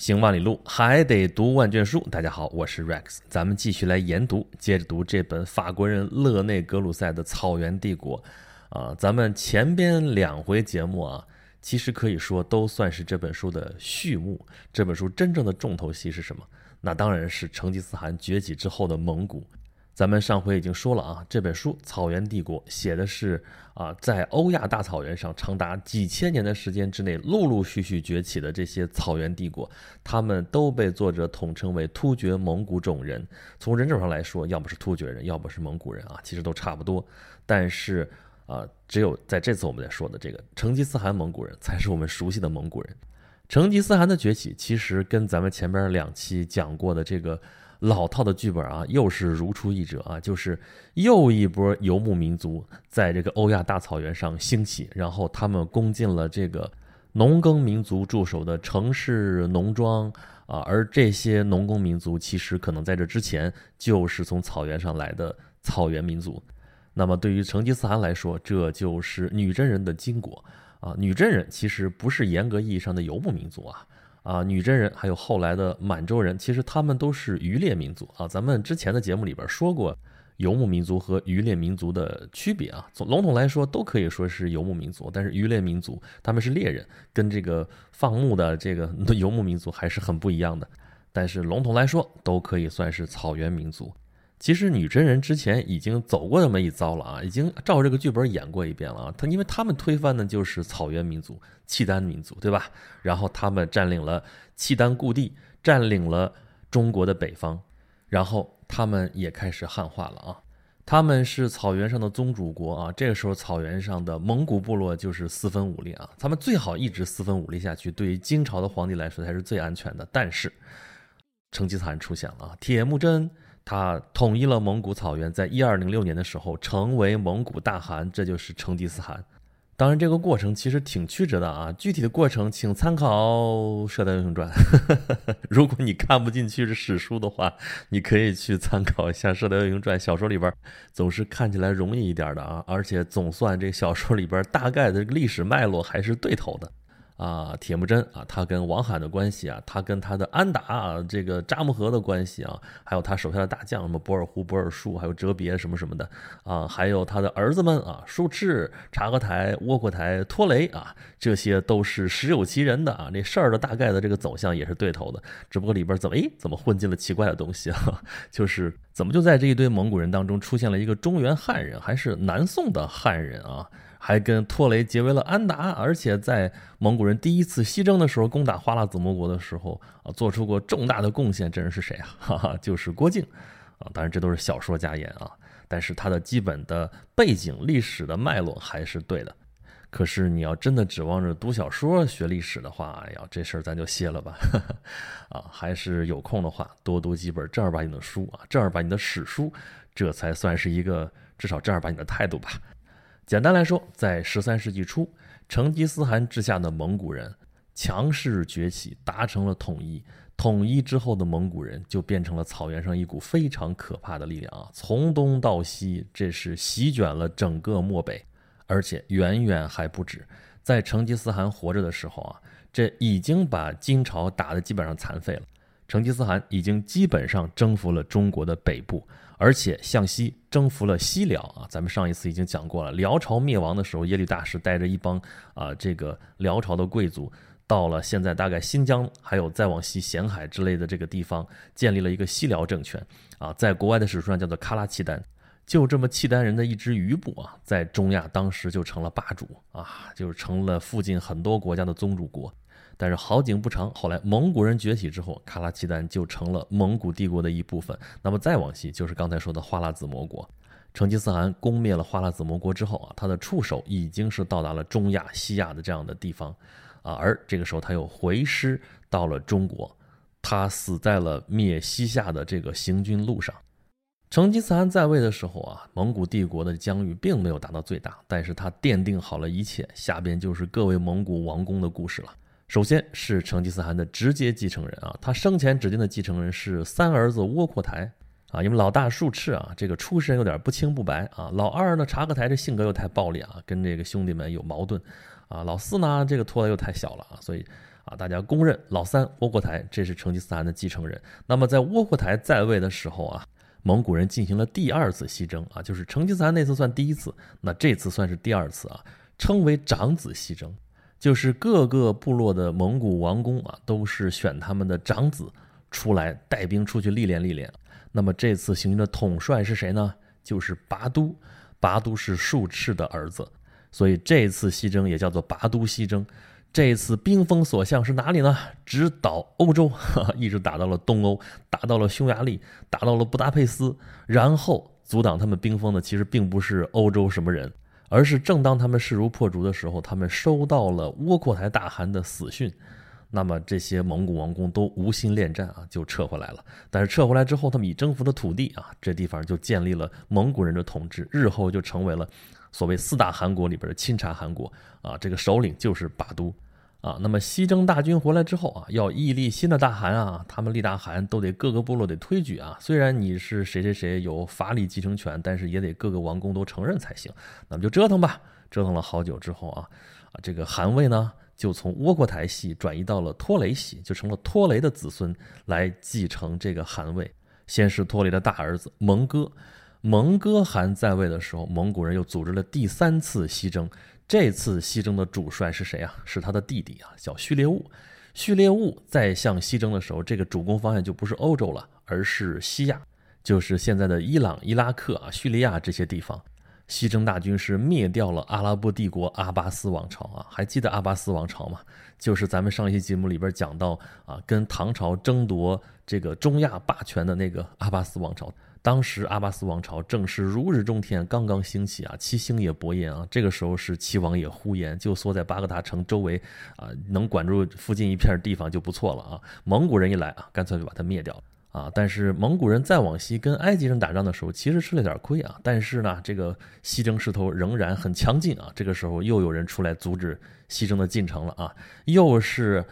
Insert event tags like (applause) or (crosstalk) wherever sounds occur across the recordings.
行万里路，还得读万卷书。大家好，我是 Rex，咱们继续来研读，接着读这本法国人勒内·格鲁塞的《草原帝国》啊。咱们前边两回节目啊，其实可以说都算是这本书的序幕。这本书真正的重头戏是什么？那当然是成吉思汗崛起之后的蒙古。咱们上回已经说了啊，这本书《草原帝国》写的是啊，在欧亚大草原上长达几千年的时间之内，陆陆续续崛起的这些草原帝国，他们都被作者统称为突厥蒙古种人。从人种上来说，要么是突厥人，要么是蒙古人啊，其实都差不多。但是啊，只有在这次我们在说的这个成吉思汗蒙古人，才是我们熟悉的蒙古人。成吉思汗的崛起，其实跟咱们前边两期讲过的这个。老套的剧本啊，又是如出一辙啊，就是又一波游牧民族在这个欧亚大草原上兴起，然后他们攻进了这个农耕民族驻守的城市农庄啊，而这些农耕民族其实可能在这之前就是从草原上来的草原民族。那么对于成吉思汗来说，这就是女真人的金国啊，女真人其实不是严格意义上的游牧民族啊。啊，女真人还有后来的满洲人，其实他们都是渔猎民族啊。咱们之前的节目里边说过，游牧民族和渔猎民族的区别啊。从笼统来说，都可以说是游牧民族，但是渔猎民族他们是猎人，跟这个放牧的这个 (laughs) 游牧民族还是很不一样的。但是笼统来说，都可以算是草原民族。其实女真人之前已经走过那么一遭了啊，已经照这个剧本演过一遍了啊。他因为他们推翻的就是草原民族契丹民族，对吧？然后他们占领了契丹故地，占领了中国的北方，然后他们也开始汉化了啊。他们是草原上的宗主国啊。这个时候草原上的蒙古部落就是四分五裂啊。他们最好一直四分五裂下去，对于金朝的皇帝来说才是最安全的。但是成吉思汗出现了，铁木真。他统一了蒙古草原，在一二零六年的时候成为蒙古大汗，这就是成吉思汗。当然，这个过程其实挺曲折的啊。具体的过程，请参考《射雕英雄传》。(laughs) 如果你看不进去是史书的话，你可以去参考一下《射雕英雄传》。小说里边总是看起来容易一点的啊，而且总算这小说里边大概的历史脉络还是对头的。啊，铁木真啊，他跟王罕的关系啊，他跟他的安达啊，这个扎木合的关系啊，还有他手下的大将什么博尔忽、博尔术，还有哲别什么什么的啊，还有他的儿子们啊，术赤、察合台、窝阔台、拖雷啊，这些都是实有其人的啊。那事儿的大概的这个走向也是对头的，只不过里边怎么诶，怎么混进了奇怪的东西啊？(laughs) 就是怎么就在这一堆蒙古人当中出现了一个中原汉人，还是南宋的汉人啊？还跟托雷结为了安达，而且在蒙古人第一次西征的时候攻打花剌子模国的时候啊，做出过重大的贡献。这人是谁啊？(laughs) 哈哈，就是郭靖啊。当然这都是小说家言啊，但是他的基本的背景历史的脉络还是对的。可是你要真的指望着读小说学历史的话，哎呀，这事儿咱就歇了吧。(laughs) 啊，还是有空的话多读几本正儿八经的书啊，正儿八经的史书，这才算是一个至少正儿八经的态度吧。简单来说，在十三世纪初，成吉思汗治下的蒙古人强势崛起，达成了统一。统一之后的蒙古人就变成了草原上一股非常可怕的力量啊！从东到西，这是席卷了整个漠北，而且远远还不止。在成吉思汗活着的时候啊，这已经把金朝打得基本上残废了。成吉思汗已经基本上征服了中国的北部。而且向西征服了西辽啊，咱们上一次已经讲过了。辽朝灭亡的时候，耶律大石带着一帮啊，这个辽朝的贵族，到了现在大概新疆，还有再往西咸海之类的这个地方，建立了一个西辽政权啊，在国外的史书上叫做喀拉契丹。就这么契丹人的一支余部啊，在中亚当时就成了霸主啊，就是成了附近很多国家的宗主国。但是好景不长，后来蒙古人崛起之后，喀拉契丹就成了蒙古帝国的一部分。那么再往西，就是刚才说的花剌子模国。成吉思汗攻灭了花剌子模国之后啊，他的触手已经是到达了中亚、西亚的这样的地方啊。而这个时候，他又回师到了中国，他死在了灭西夏的这个行军路上。成吉思汗在位的时候啊，蒙古帝国的疆域并没有达到最大，但是他奠定好了一切。下边就是各位蒙古王公的故事了。首先是成吉思汗的直接继承人啊，他生前指定的继承人是三儿子窝阔台。啊，因为老大术赤啊，这个出身有点不清不白啊，老二呢察合台这性格又太暴力啊，跟这个兄弟们有矛盾。啊，老四呢这个拖的又太小了啊，所以啊，大家公认老三窝阔台，这是成吉思汗的继承人。那么在窝阔台在位的时候啊，蒙古人进行了第二次西征啊，就是成吉思汗那次算第一次，那这次算是第二次啊，称为长子西征，就是各个部落的蒙古王公啊，都是选他们的长子出来带兵出去历练历练。那么这次行军的统帅是谁呢？就是拔都，拔都是术赤的儿子，所以这次西征也叫做拔都西征。这次兵锋所向是哪里呢？直捣欧洲，(laughs) 一直打到了东欧，打到了匈牙利，打到了布达佩斯。然后阻挡他们兵锋的，其实并不是欧洲什么人，而是正当他们势如破竹的时候，他们收到了窝阔台大汗的死讯。那么这些蒙古王公都无心恋战啊，就撤回来了。但是撤回来之后，他们已征服的土地啊，这地方就建立了蒙古人的统治，日后就成为了。所谓四大汗国里边的钦察汗国啊，这个首领就是把都啊。那么西征大军回来之后啊，要屹立新的大汗啊，他们立大汗都得各个部落得推举啊。虽然你是谁谁谁有法理继承权，但是也得各个王公都承认才行。那么就折腾吧，折腾了好久之后啊，啊这个汗位呢就从窝阔台系转移到了托雷系，就成了托雷的子孙来继承这个汗位。先是托雷的大儿子蒙哥。蒙哥汗在位的时候，蒙古人又组织了第三次西征。这次西征的主帅是谁啊？是他的弟弟啊，叫序列兀。序列兀在向西征的时候，这个主攻方向就不是欧洲了，而是西亚，就是现在的伊朗、伊拉克啊、叙利亚这些地方。西征大军是灭掉了阿拉伯帝国阿巴斯王朝啊，还记得阿巴斯王朝吗？就是咱们上一期节目里边讲到啊，跟唐朝争夺这个中亚霸权的那个阿巴斯王朝。当时阿巴斯王朝正是如日中天，刚刚兴起啊，七星也勃焰啊。这个时候是七王也呼延，就缩在巴格达城周围啊，能管住附近一片地方就不错了啊。蒙古人一来啊，干脆就把他灭掉了啊。但是蒙古人再往西跟埃及人打仗的时候，其实吃了点亏啊。但是呢，这个西征势头仍然很强劲啊。这个时候又有人出来阻止西征的进程了啊，又是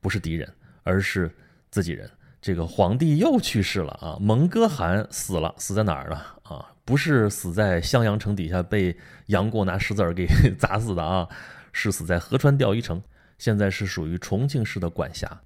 不是敌人，而是自己人。这个皇帝又去世了啊！蒙哥汗死了，死在哪儿了啊？不是死在襄阳城底下被杨过拿石子儿给 (laughs) 砸死的啊，是死在合川钓鱼城，现在是属于重庆市的管辖。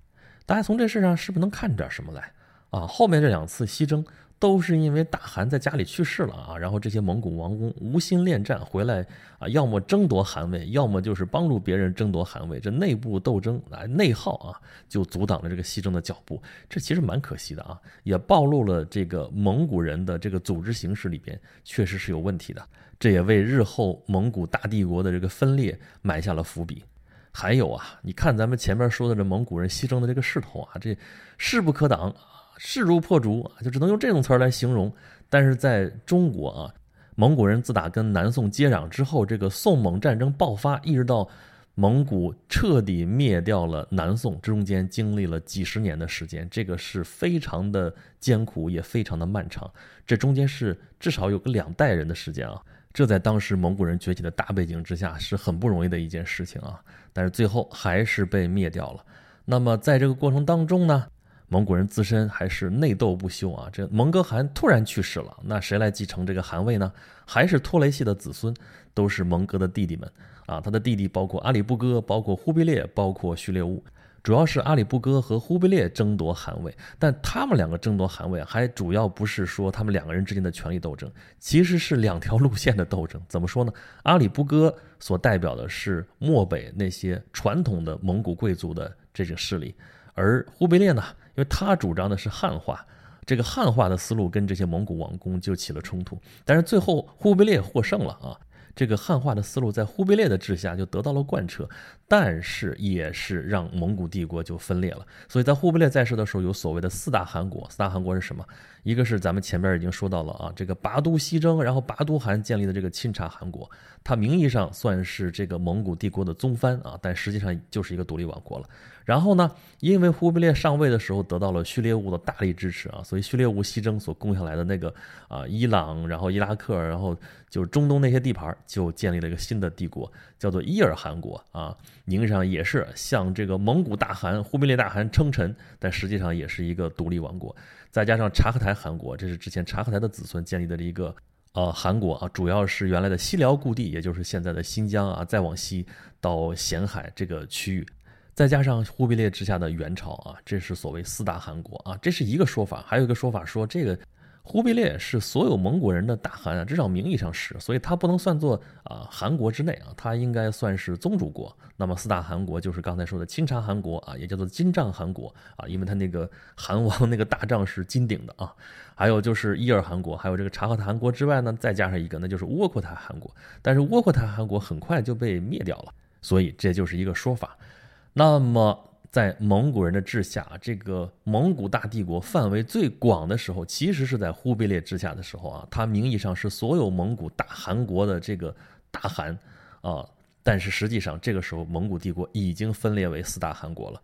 大家从这事上是不是能看出点什么来啊？后面这两次西征。都是因为大汗在家里去世了啊，然后这些蒙古王公无心恋战回来啊，要么争夺汗位，要么就是帮助别人争夺汗位，这内部斗争啊，内耗啊，就阻挡了这个西征的脚步。这其实蛮可惜的啊，也暴露了这个蒙古人的这个组织形式里边确实是有问题的，这也为日后蒙古大帝国的这个分裂埋下了伏笔。还有啊，你看咱们前面说的这蒙古人西征的这个势头啊，这势不可挡。势如破竹啊，就只能用这种词儿来形容。但是在中国啊，蒙古人自打跟南宋接壤之后，这个宋蒙战争爆发，一直到蒙古彻底灭掉了南宋，中间经历了几十年的时间，这个是非常的艰苦，也非常的漫长。这中间是至少有个两代人的时间啊，这在当时蒙古人崛起的大背景之下是很不容易的一件事情啊。但是最后还是被灭掉了。那么在这个过程当中呢？蒙古人自身还是内斗不休啊！这蒙哥汗突然去世了，那谁来继承这个汗位呢？还是托雷系的子孙，都是蒙哥的弟弟们啊！他的弟弟包括阿里不哥，包括忽必烈，包括序列兀，主要是阿里不哥和忽必烈争夺汗位。但他们两个争夺汗位，还主要不是说他们两个人之间的权力斗争，其实是两条路线的斗争。怎么说呢？阿里不哥所代表的是漠北那些传统的蒙古贵族的这种势力，而忽必烈呢？因为他主张的是汉化，这个汉化的思路跟这些蒙古王公就起了冲突，但是最后忽必烈获胜了啊。这个汉化的思路在忽必烈的治下就得到了贯彻，但是也是让蒙古帝国就分裂了。所以在忽必烈在世的时候，有所谓的四大汗国。四大汗国是什么？一个是咱们前边已经说到了啊，这个拔都西征，然后拔都汗建立的这个钦察汗国，它名义上算是这个蒙古帝国的宗藩啊，但实际上就是一个独立王国了。然后呢，因为忽必烈上位的时候得到了序列兀的大力支持啊，所以序列兀西征所攻下来的那个啊伊朗，然后伊拉克，然后就是中东那些地盘，就建立了一个新的帝国，叫做伊尔汗国啊，名义上也是向这个蒙古大汗忽必烈大汗称臣，但实际上也是一个独立王国。再加上察合台汗国，这是之前察合台的子孙建立的一个呃汗国啊，主要是原来的西辽故地，也就是现在的新疆啊，再往西到咸海这个区域。再加上忽必烈之下的元朝啊，这是所谓四大汗国啊，这是一个说法。还有一个说法说这个。忽必烈是所有蒙古人的大汗啊，至少名义上是，所以他不能算作啊汗国之内啊，他应该算是宗主国。那么四大汗国就是刚才说的钦察汗国啊，也叫做金帐汗国啊，因为他那个汗王那个大帐是金顶的啊。(laughs) 还有就是伊尔汗国，还有这个察合台汗国之外呢，再加上一个，那就是窝阔台汗国。但是窝阔台汗国很快就被灭掉了，所以这就是一个说法。那么。在蒙古人的治下，这个蒙古大帝国范围最广的时候，其实是在忽必烈治下的时候啊。他名义上是所有蒙古大汗国的这个大汗啊，但是实际上这个时候蒙古帝国已经分裂为四大汗国了。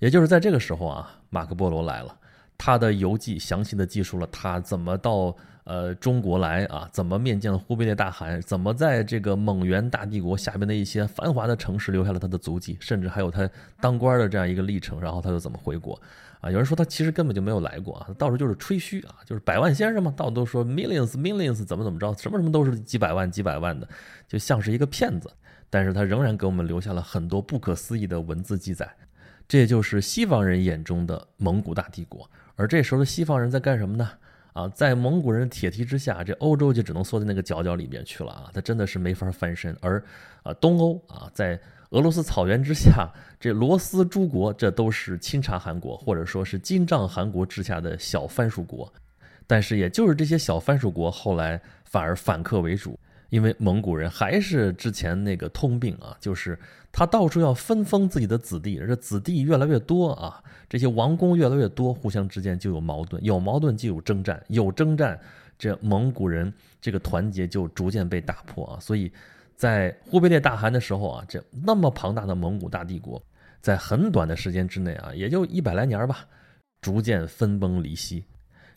也就是在这个时候啊，马可波罗来了，他的游记详细的记述了他怎么到。呃，中国来啊，怎么面见了忽必烈大汗？怎么在这个蒙元大帝国下边的一些繁华的城市留下了他的足迹？甚至还有他当官的这样一个历程。然后他又怎么回国？啊，有人说他其实根本就没有来过啊，到处就是吹嘘啊，就是百万先生嘛，到处都说 millions millions 怎么怎么着，什么什么都是几百万几百万的，就像是一个骗子。但是他仍然给我们留下了很多不可思议的文字记载。这就是西方人眼中的蒙古大帝国。而这时候的西方人在干什么呢？啊，在蒙古人的铁蹄之下，这欧洲就只能缩在那个角角里面去了啊！他真的是没法翻身。而啊，东欧啊，在俄罗斯草原之下，这罗斯诸国，这都是钦察汗国或者说是金帐汗国之下的小藩属国。但是，也就是这些小藩属国后来反而反客为主。因为蒙古人还是之前那个通病啊，就是他到处要分封自己的子弟，这子弟越来越多啊，这些王公越来越多，互相之间就有矛盾，有矛盾就有征战，有征战，这蒙古人这个团结就逐渐被打破啊。所以，在忽必烈大汗的时候啊，这那么庞大的蒙古大帝国，在很短的时间之内啊，也就一百来年吧，逐渐分崩离析，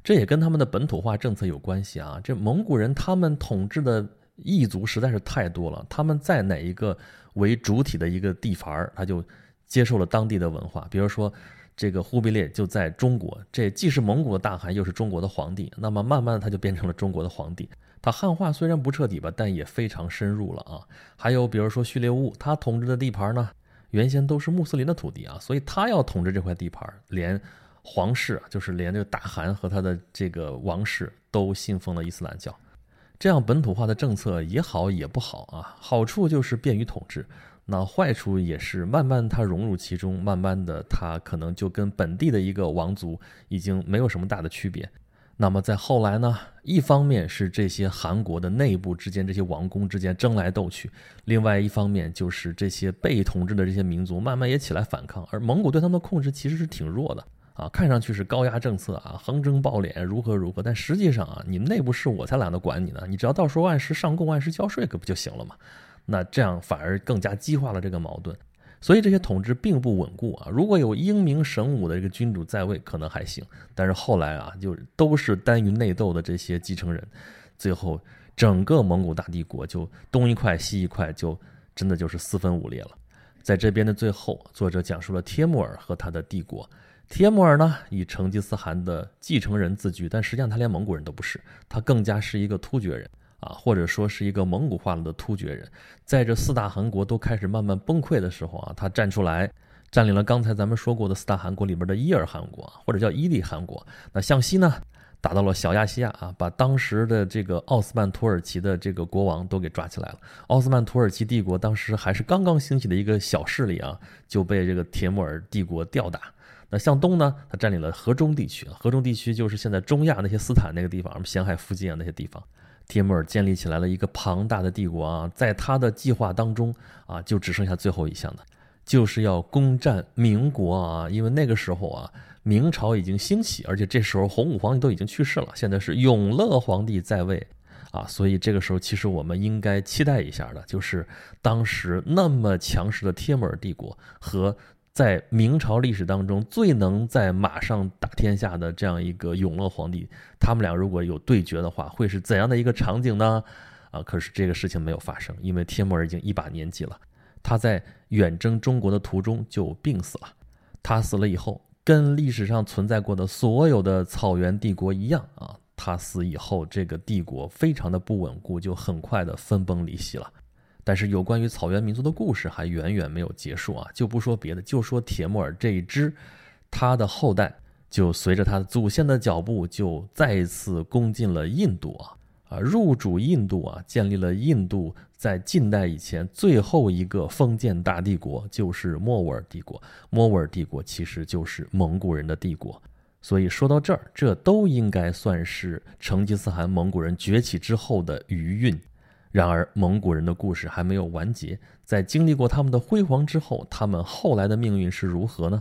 这也跟他们的本土化政策有关系啊。这蒙古人他们统治的。异族实在是太多了，他们在哪一个为主体的一个地盘儿他就接受了当地的文化。比如说，这个忽必烈就在中国，这既是蒙古的大汗，又是中国的皇帝。那么慢慢的，他就变成了中国的皇帝。他汉化虽然不彻底吧，但也非常深入了啊。还有比如说序列兀，他统治的地盘呢，原先都是穆斯林的土地啊，所以他要统治这块地盘，连皇室，就是连这个大汗和他的这个王室都信奉了伊斯兰教。这样本土化的政策也好也不好啊，好处就是便于统治，那坏处也是慢慢它融入其中，慢慢的它可能就跟本地的一个王族已经没有什么大的区别。那么在后来呢，一方面是这些韩国的内部之间这些王公之间争来斗去，另外一方面就是这些被统治的这些民族慢慢也起来反抗，而蒙古对他们的控制其实是挺弱的。啊，看上去是高压政策啊，横征暴敛，如何如何？但实际上啊，你们内部事我才懒得管你呢，你只要到时候按时上贡、按时交税，可不就行了吗？那这样反而更加激化了这个矛盾，所以这些统治并不稳固啊。如果有英明神武的这个君主在位，可能还行，但是后来啊，就都是单于内斗的这些继承人，最后整个蒙古大帝国就东一块西一块，就真的就是四分五裂了。在这边的最后，作者讲述了帖木儿和他的帝国。铁木儿呢，以成吉思汗的继承人自居，但实际上他连蒙古人都不是，他更加是一个突厥人啊，或者说是一个蒙古化了的突厥人。在这四大汗国都开始慢慢崩溃的时候啊，他站出来，占领了刚才咱们说过的四大汗国里边的伊尔汗国，或者叫伊利汗国。那向西呢，打到了小亚细亚啊，把当时的这个奥斯曼土耳其的这个国王都给抓起来了。奥斯曼土耳其帝国当时还是刚刚兴起的一个小势力啊，就被这个铁木尔帝国吊打。那向东呢？他占领了河中地区，河中地区就是现在中亚那些斯坦那个地方，什么咸海附近啊那些地方。帖木儿建立起来了一个庞大的帝国啊，在他的计划当中啊，就只剩下最后一项的，就是要攻占明国啊。因为那个时候啊，明朝已经兴起，而且这时候洪武皇帝都已经去世了，现在是永乐皇帝在位啊，所以这个时候其实我们应该期待一下的，就是当时那么强势的帖木儿帝国和。在明朝历史当中，最能在马上打天下的这样一个永乐皇帝，他们俩如果有对决的话，会是怎样的一个场景呢？啊，可是这个事情没有发生，因为帖木儿已经一把年纪了，他在远征中国的途中就病死了。他死了以后，跟历史上存在过的所有的草原帝国一样啊，他死以后，这个帝国非常的不稳固，就很快的分崩离析了。但是有关于草原民族的故事还远远没有结束啊！就不说别的，就说铁木尔这一支，他的后代就随着他的祖先的脚步，就再一次攻进了印度啊啊，入主印度啊，建立了印度在近代以前最后一个封建大帝国，就是莫卧儿帝国。莫卧儿帝国其实就是蒙古人的帝国。所以说到这儿，这都应该算是成吉思汗蒙古人崛起之后的余韵。然而，蒙古人的故事还没有完结。在经历过他们的辉煌之后，他们后来的命运是如何呢？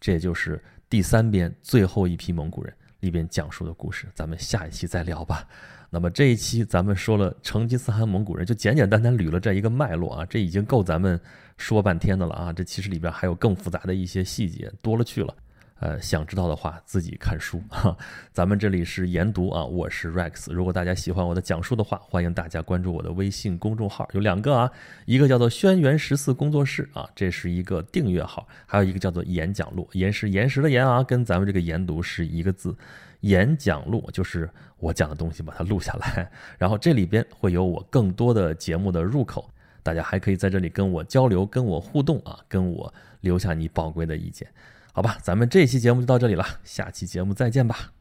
这也就是第三编最后一批蒙古人里边讲述的故事。咱们下一期再聊吧。那么这一期咱们说了成吉思汗蒙古人，就简简单单捋了这一个脉络啊，这已经够咱们说半天的了啊。这其实里边还有更复杂的一些细节，多了去了。呃，想知道的话自己看书哈。(laughs) 咱们这里是研读啊，我是 Rex。如果大家喜欢我的讲述的话，欢迎大家关注我的微信公众号，有两个啊，一个叫做轩辕十四工作室啊，这是一个订阅号，还有一个叫做演讲录，岩是岩石的岩啊，跟咱们这个研读是一个字。演讲录就是我讲的东西把它录下来，(laughs) 然后这里边会有我更多的节目的入口，大家还可以在这里跟我交流，跟我互动啊，跟我留下你宝贵的意见。好吧，咱们这期节目就到这里了，下期节目再见吧。